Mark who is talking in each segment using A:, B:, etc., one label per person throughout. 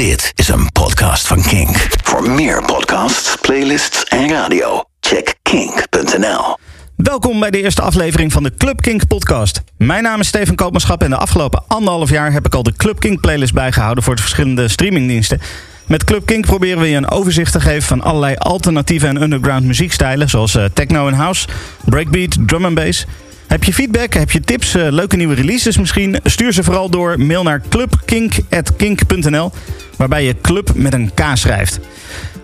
A: Dit is een podcast van Kink. Voor meer podcasts, playlists en radio, check kink.nl.
B: Welkom bij de eerste aflevering van de Club Kink podcast. Mijn naam is Steven Koopmanschap en de afgelopen anderhalf jaar heb ik al de Club Kink playlist bijgehouden voor de verschillende streamingdiensten. Met Club Kink proberen we je een overzicht te geven van allerlei alternatieve en underground muziekstijlen, zoals eh, techno en house, breakbeat, drum and bass. Heb je feedback, heb je tips, eh, leuke nieuwe releases misschien? Stuur ze vooral door mail naar clubkink.kink.nl, waarbij je club met een K schrijft.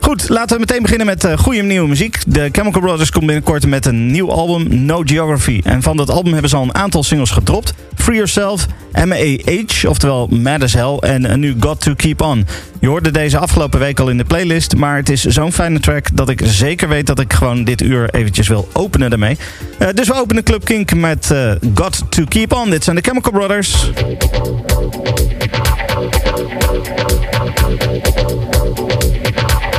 B: Goed, laten we meteen beginnen met uh, goede nieuwe muziek. De Chemical Brothers komt binnenkort met een nieuw album, No Geography. En van dat album hebben ze al een aantal singles gedropt. Free Yourself, M.A.H., oftewel Mad as Hell en nu Got To Keep On. Je hoorde deze afgelopen week al in de playlist, maar het is zo'n fijne track dat ik zeker weet dat ik gewoon dit uur eventjes wil openen daarmee. Uh, dus we openen Club Kink met uh, Got To Keep On. Dit zijn de Chemical Brothers.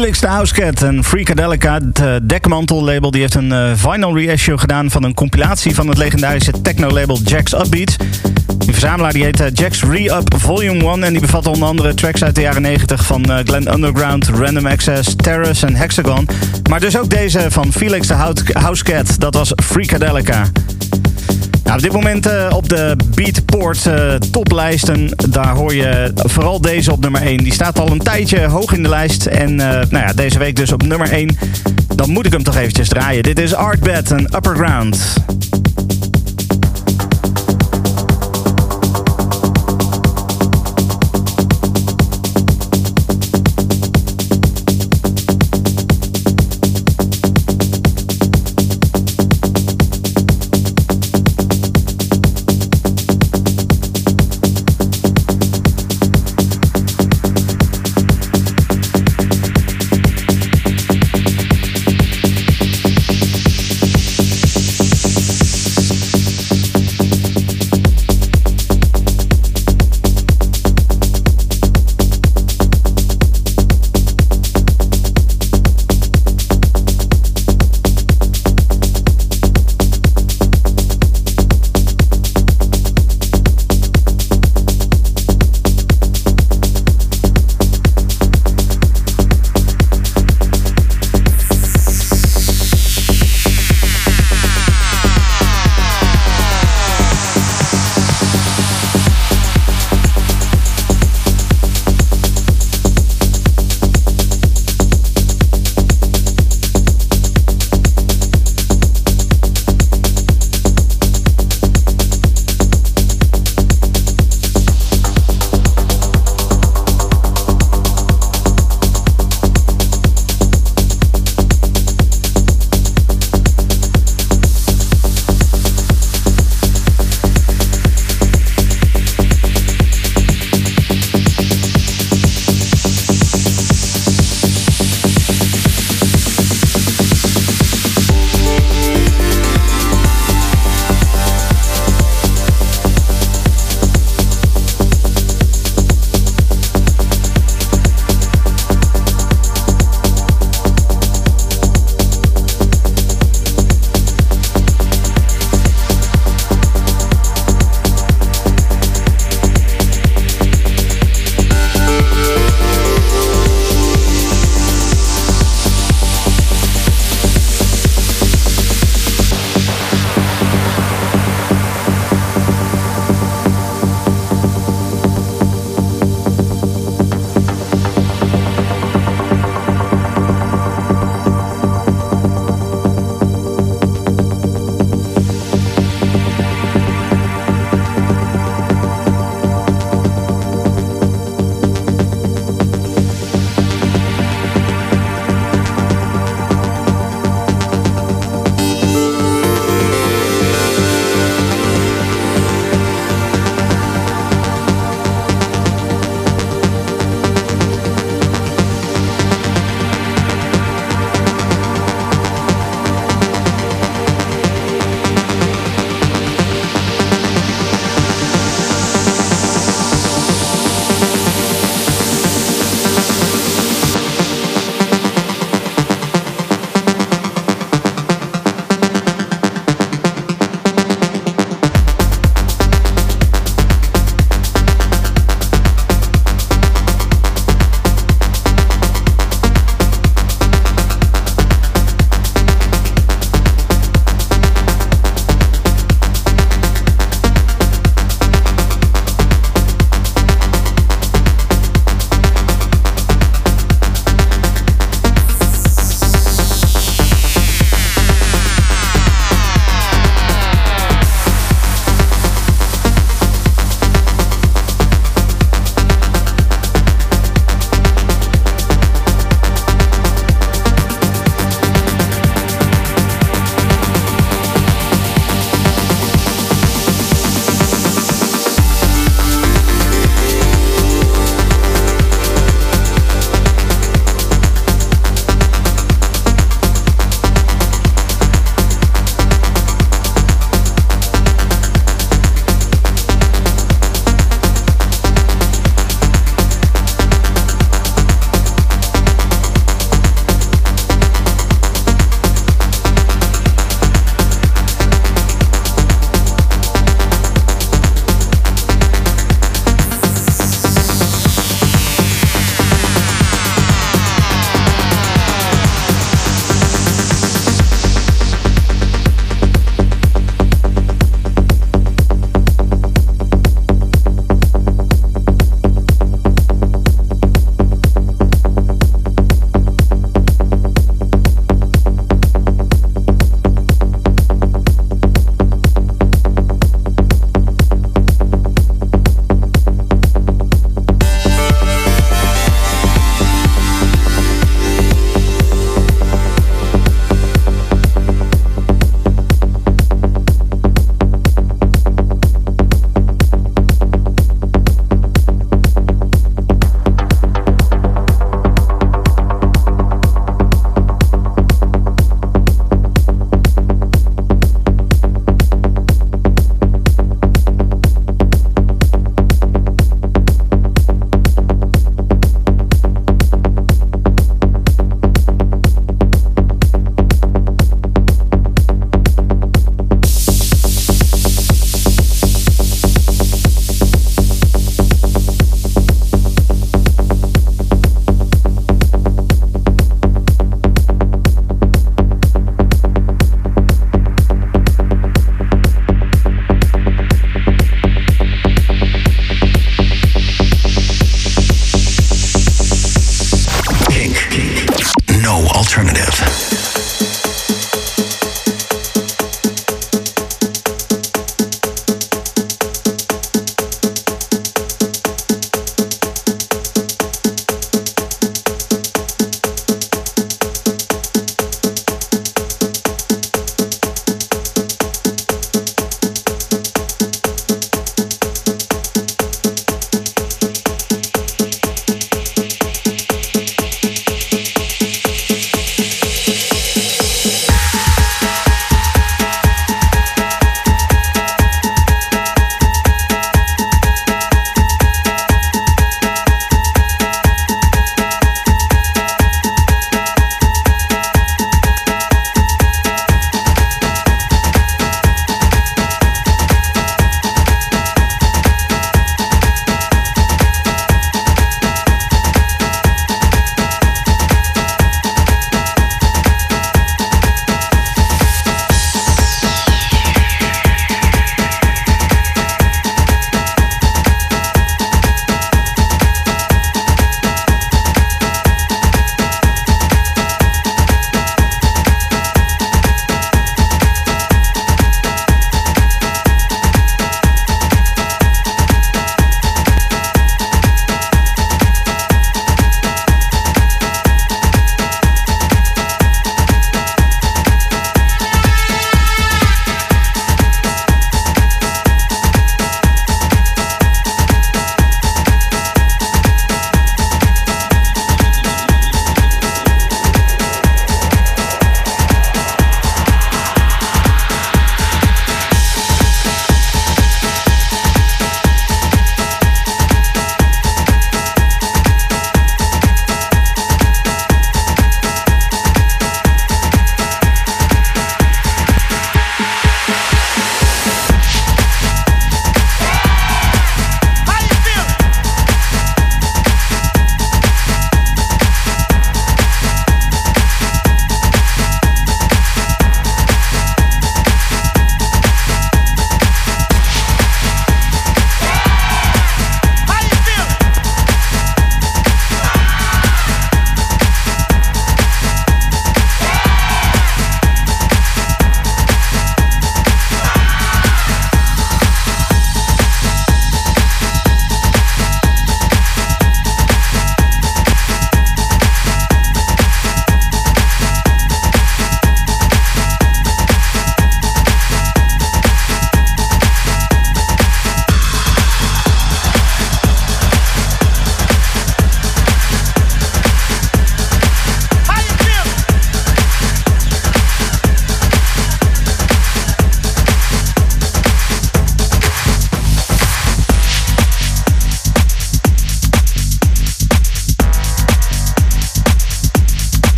B: Felix de Housecat en Freakadelica, het uh, dekmantel label, die heeft een uh, vinyl reissue gedaan van een compilatie van het legendarische techno-label Jack's Upbeats. Die verzamelaar die heet uh, Jack's Re-Up Volume 1 en die bevat onder andere tracks uit de jaren 90 van Glen Underground, Random Access, Terrace en Hexagon. Maar dus ook deze van Felix de Housecat, dat was Freakadelica. Nou, op dit moment uh, op de Beatport uh, toplijsten, daar hoor je vooral deze op nummer 1. Die staat al een tijdje hoog in de lijst en uh, nou ja, deze week dus op nummer 1. Dan moet ik hem toch eventjes draaien. Dit is Artbed en Upper Ground.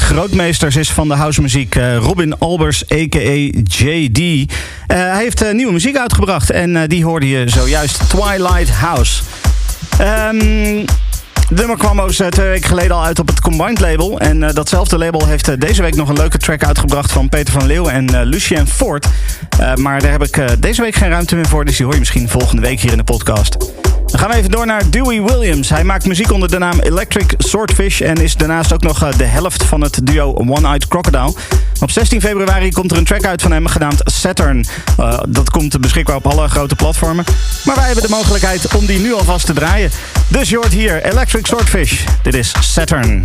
B: Grootmeesters is van de housemuziek. Uh, Robin Albers, a.k.a. JD. Uh, hij heeft nieuwe muziek uitgebracht en die hoorde je zojuist. Twilight House. Um, nummer kwam ook twee weken geleden al uit op het Combined label. En datzelfde label heeft deze week nog een leuke track uitgebracht van Peter van Leeuwen en Lucien Ford. maar daar heb ik deze week geen ruimte meer voor, dus die hoor je misschien volgende week hier in de podcast. Dan gaan we even door naar Dewey Williams. Hij maakt muziek onder de naam Electric Swordfish en is daarnaast ook nog de helft van het duo One-Eyed Crocodile. Op 16 februari komt er een track uit van hem genaamd Saturn. dat komt beschikbaar op alle grote platformen. Maar wij hebben de mogelijkheid om die nu alvast te draaien. Dus je hoort hier Electric Swordfish. Dit is Saturn.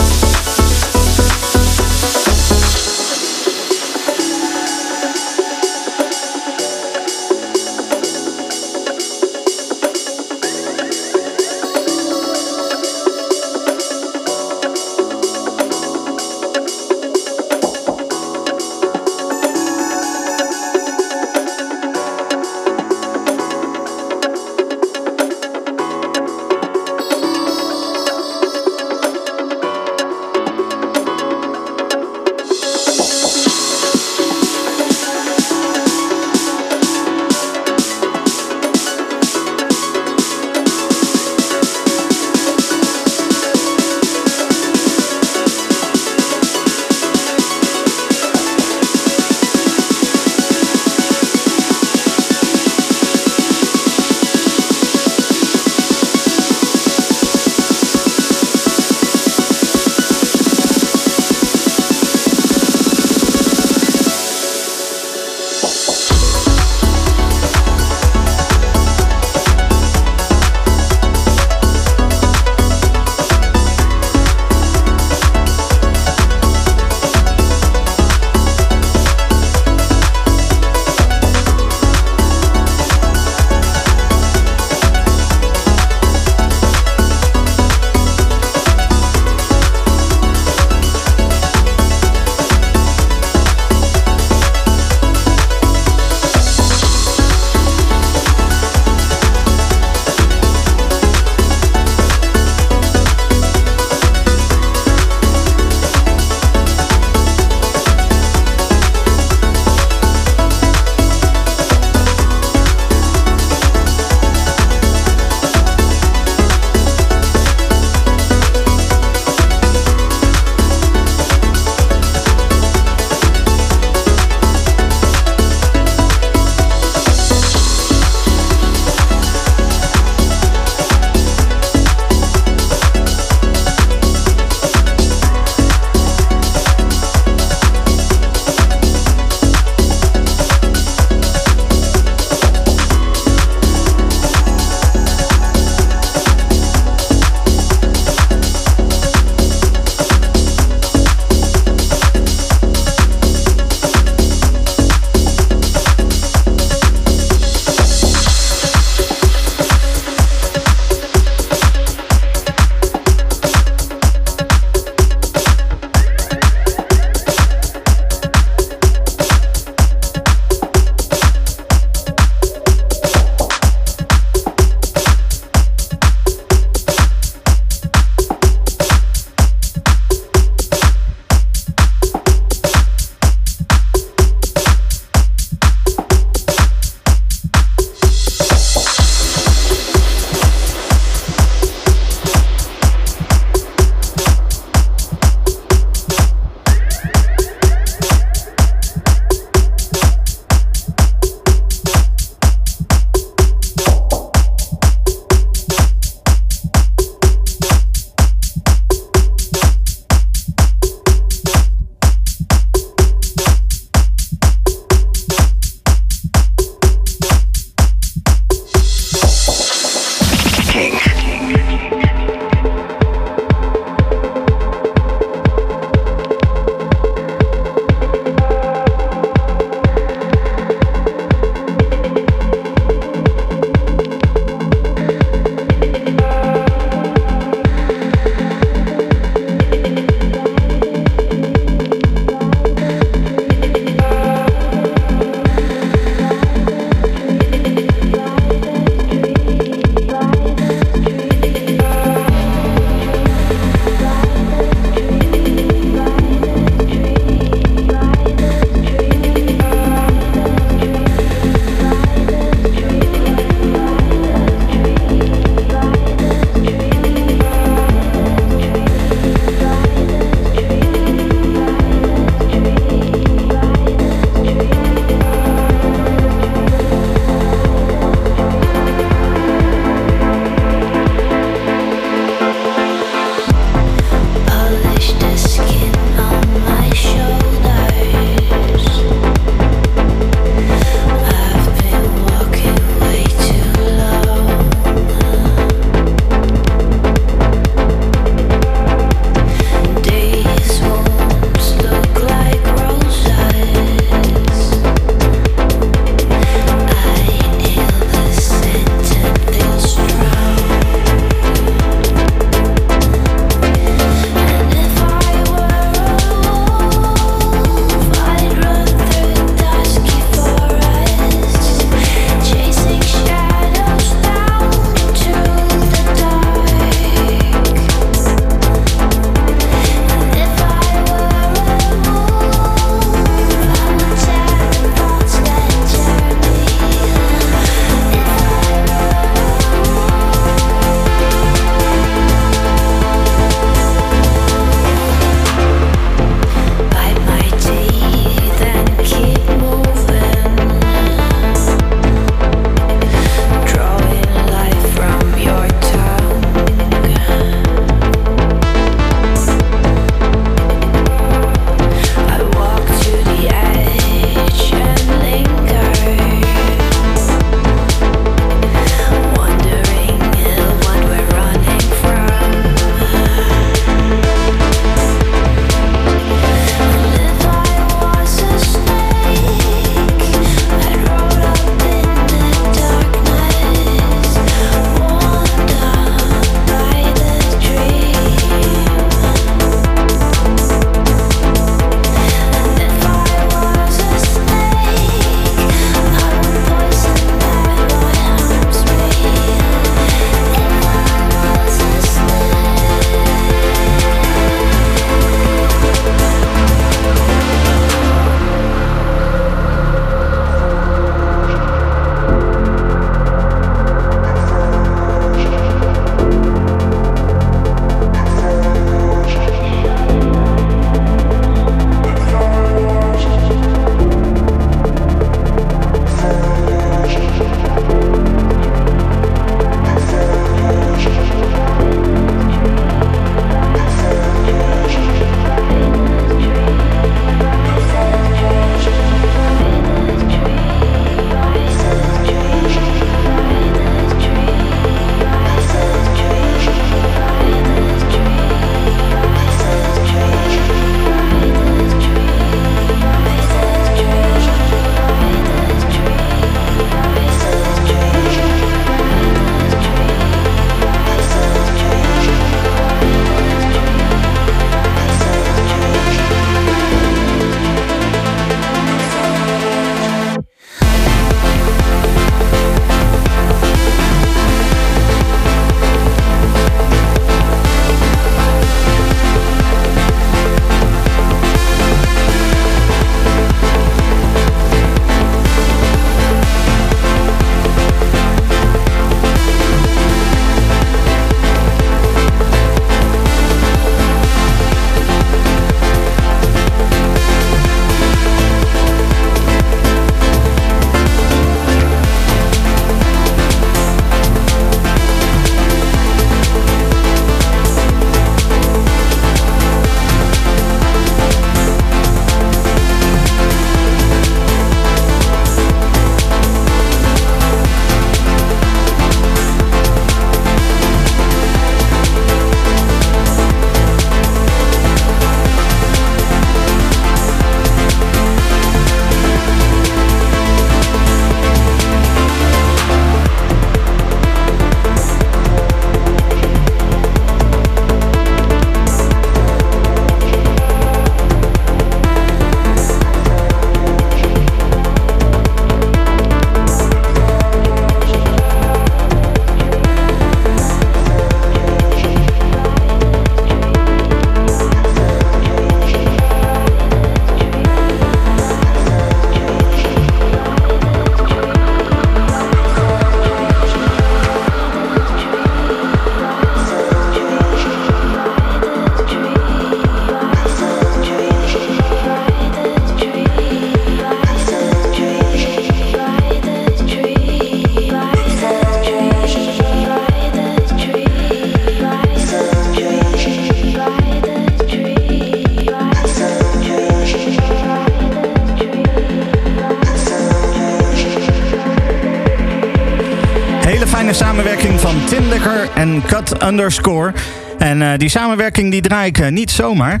B: Underscore. En uh, die samenwerking die draai ik uh, niet zomaar.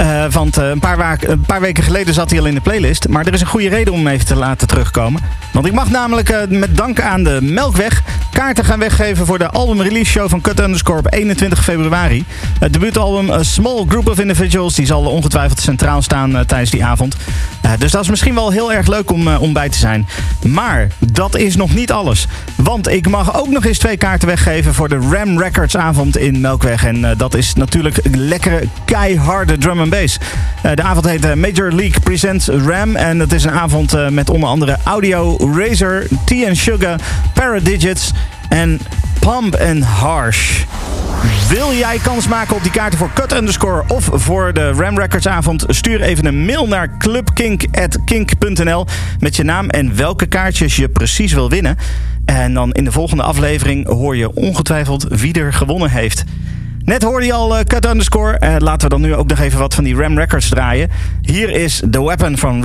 B: Uh, want een paar, een, paar weken geleden zat hij al in de playlist. Maar er is een goede reden om hem even te laten terugkomen. Want ik mag namelijk met dank aan de Melkweg kaarten gaan weggeven voor de album release show van Cut Underscore op 21 februari. Het debuutalbum A Small Group of Individuals die zal ongetwijfeld centraal staan tijdens die avond. dus dat is misschien wel heel erg leuk om, om bij te zijn. Maar dat is nog niet alles. Want ik mag ook nog eens twee kaarten weggeven voor de Ram Records avond in Melkweg. En uh, dat is natuurlijk lekkere, keiharde drum and bass. Uh, de avond heet uh, Major League Presents Ram. En het is een avond met onder andere Audio, Razer, T Sugar, Paradigits en Pump and Harsh. Wil jij kans maken op die kaarten voor Cut Underscore of voor de Ram Records avond? Stuur even een mail naar clubkink.kink.nl met je naam en welke kaartjes je precies wil winnen. En dan in de volgende aflevering hoor je ongetwijfeld wie er gewonnen heeft. Net hoorde je al uh, Cut Underscore. Uh, laten we dan nu ook nog even wat van die Ram Records draaien. Hier is The Weapon van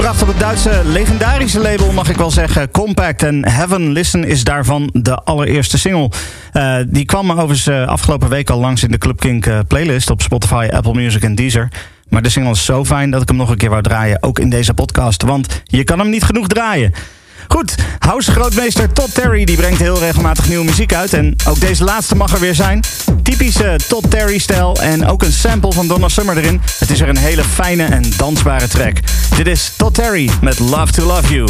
B: Razer. Duitse legendarische label, mag ik wel zeggen. Compact en Heaven Listen is daarvan de allereerste single. Uh, die kwam overigens uh, afgelopen week al langs in de Club Kink playlist op Spotify, Apple Music en Deezer. Maar de single is zo fijn dat ik hem nog een keer wou draaien, ook in deze podcast. Want je kan hem niet genoeg draaien. Goed, house-grootmeester Todd Terry die brengt heel regelmatig nieuwe muziek uit. En ook deze laatste mag er weer zijn. Typische Todd Terry-stijl en ook een sample van Donna Summer erin. Het is er een hele fijne en dansbare track. Dit is Todd Terry met Love to Love You.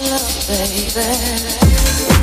A: love, baby.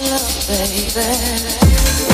A: love, baby.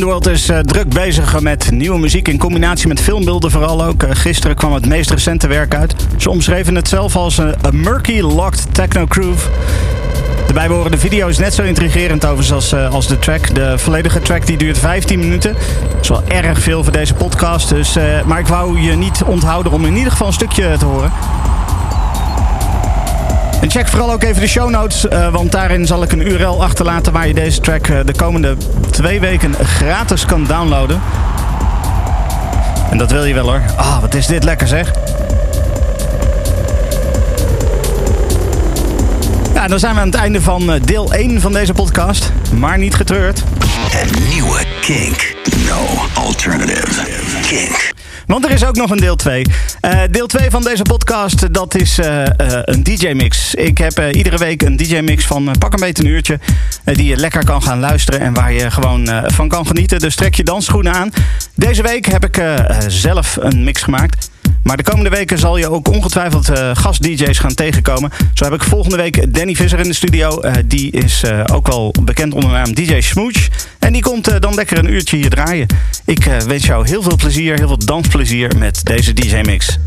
B: Underworld is eh, druk bezig met nieuwe muziek in combinatie met filmbeelden vooral ook. Eh, gisteren kwam het meest recente werk uit. Ze omschreven het zelf als een murky locked techno groove. De bijbehorende video is net zo intrigerend overigens als, eh, als de track. De volledige track die duurt 15 minuten. Dat is wel erg veel voor deze podcast. Dus, maar ik wou je niet onthouden om in ieder geval een stukje te horen. Check vooral ook even de show notes, eh, want daarin zal ik een URL achterlaten waar je deze track eh, de komende twee weken gratis kan downloaden. En dat wil je wel hoor. Ah, wat is dit lekker zeg. Ja, dan zijn we aan het einde van eh, deel 1 van deze podcast. Maar niet getreurd.
A: Het nieuwe Kink. No alternative. Kink.
B: Want er is ook nog een deel 2. Eh, deel 2 van deze podcast, dat is eh, eh, een DJ-mix. Ik heb iedere week een DJ-mix van pak een beetje een uurtje. die je lekker kan gaan luisteren en waar je gewoon van kan genieten. Dus trek je dansschoenen aan. Deze week heb ik zelf een mix gemaakt. Maar de komende weken zal je ook ongetwijfeld eh, gast-DJ's gaan tegenkomen. Zo heb ik volgende week Danny Visser in de studio. Eh, die is eh, ook wel bekend onder de naam DJ Smooch. En die komt dan lekker een uurtje hier draaien. Ik wens jou heel veel plezier, heel veel dansplezier met deze DJ-mix.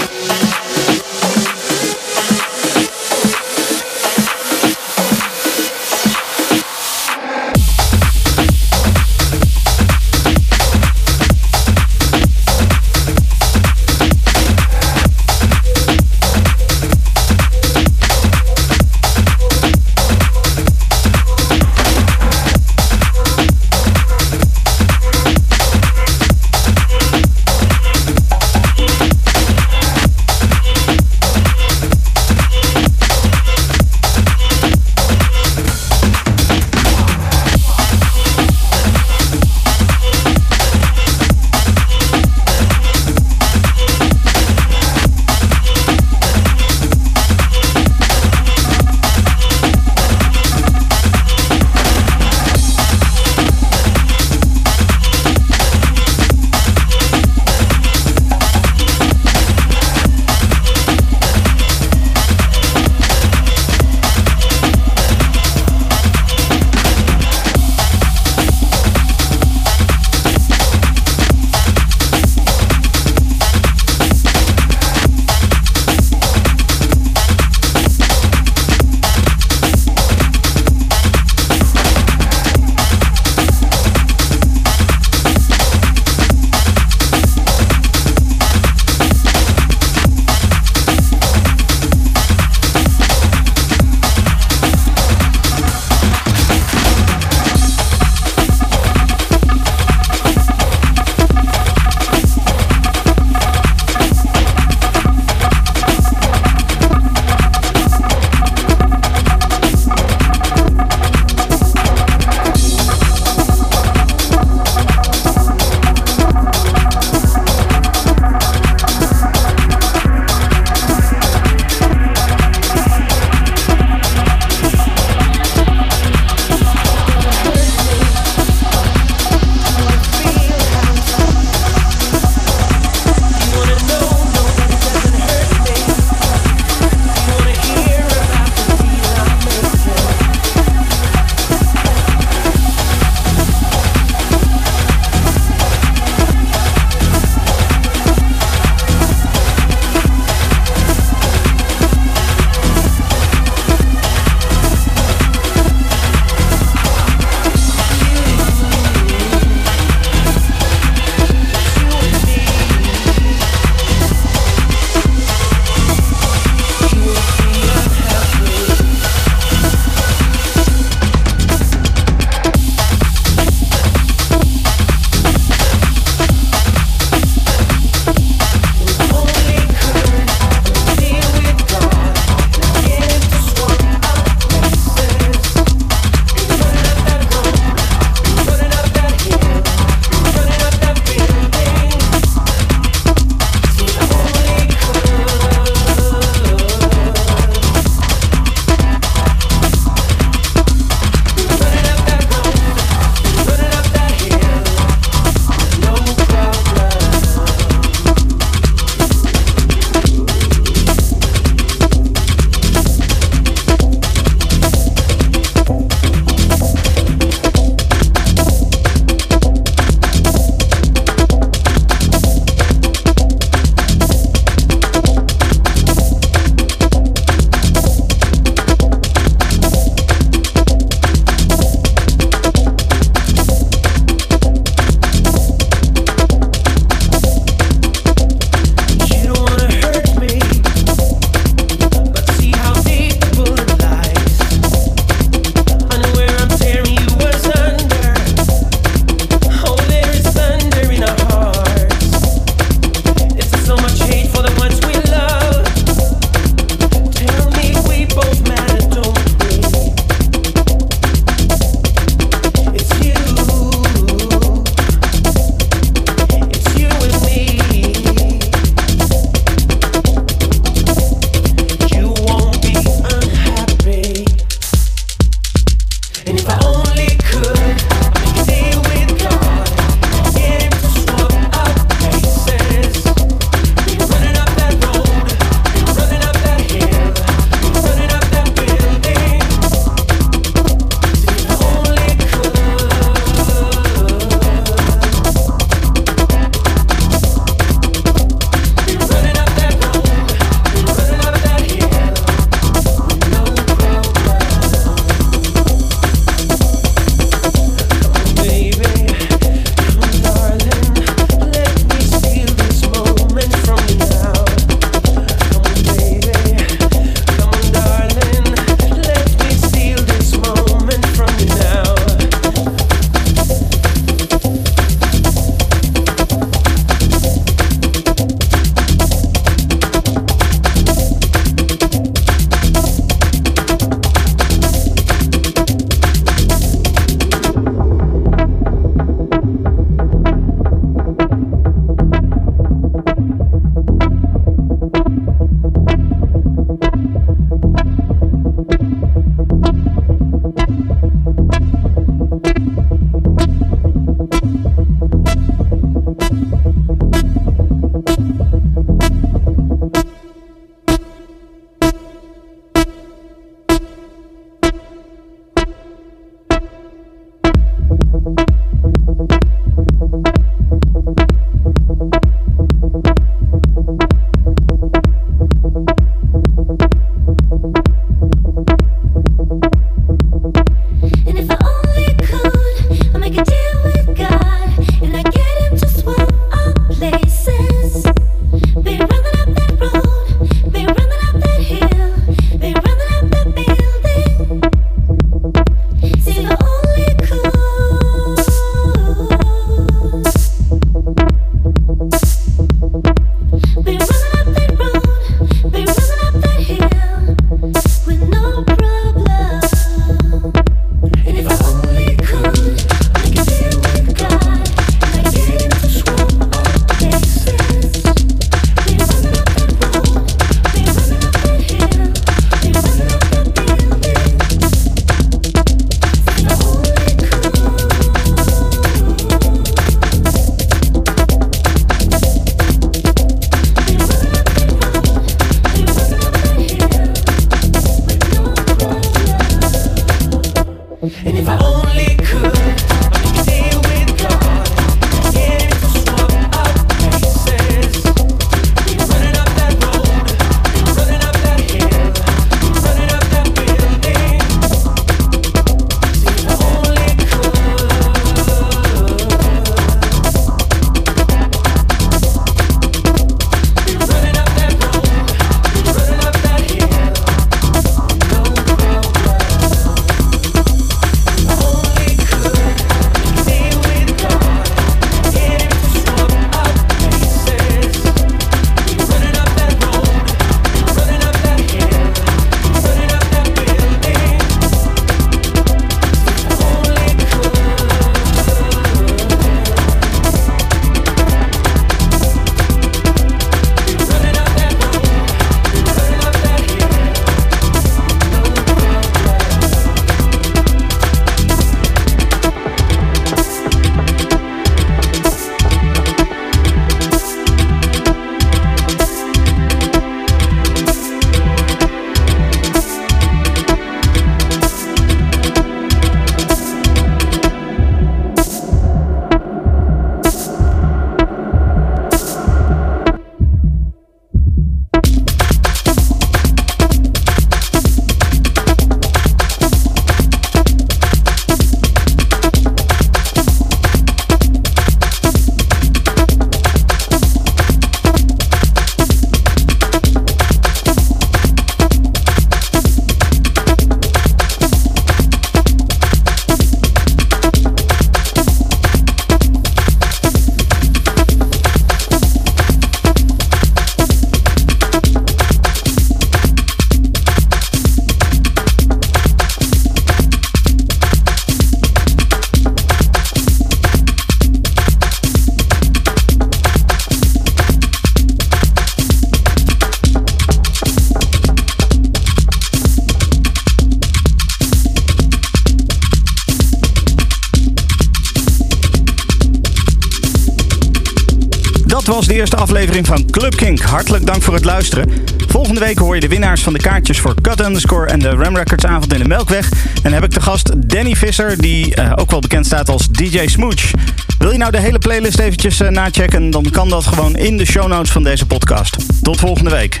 B: Het luisteren. Volgende week hoor je de winnaars van de kaartjes voor Cut Underscore en de Ram Records avond in de Melkweg. En heb ik de gast Danny Visser, die eh, ook wel bekend staat als DJ Smooch. Wil je nou de hele playlist eventjes eh, nachecken? Dan kan dat gewoon in de show notes van deze podcast. Tot volgende week.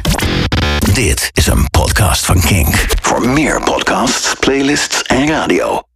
A: Dit is een podcast van Kink. Voor meer podcasts, playlists en radio.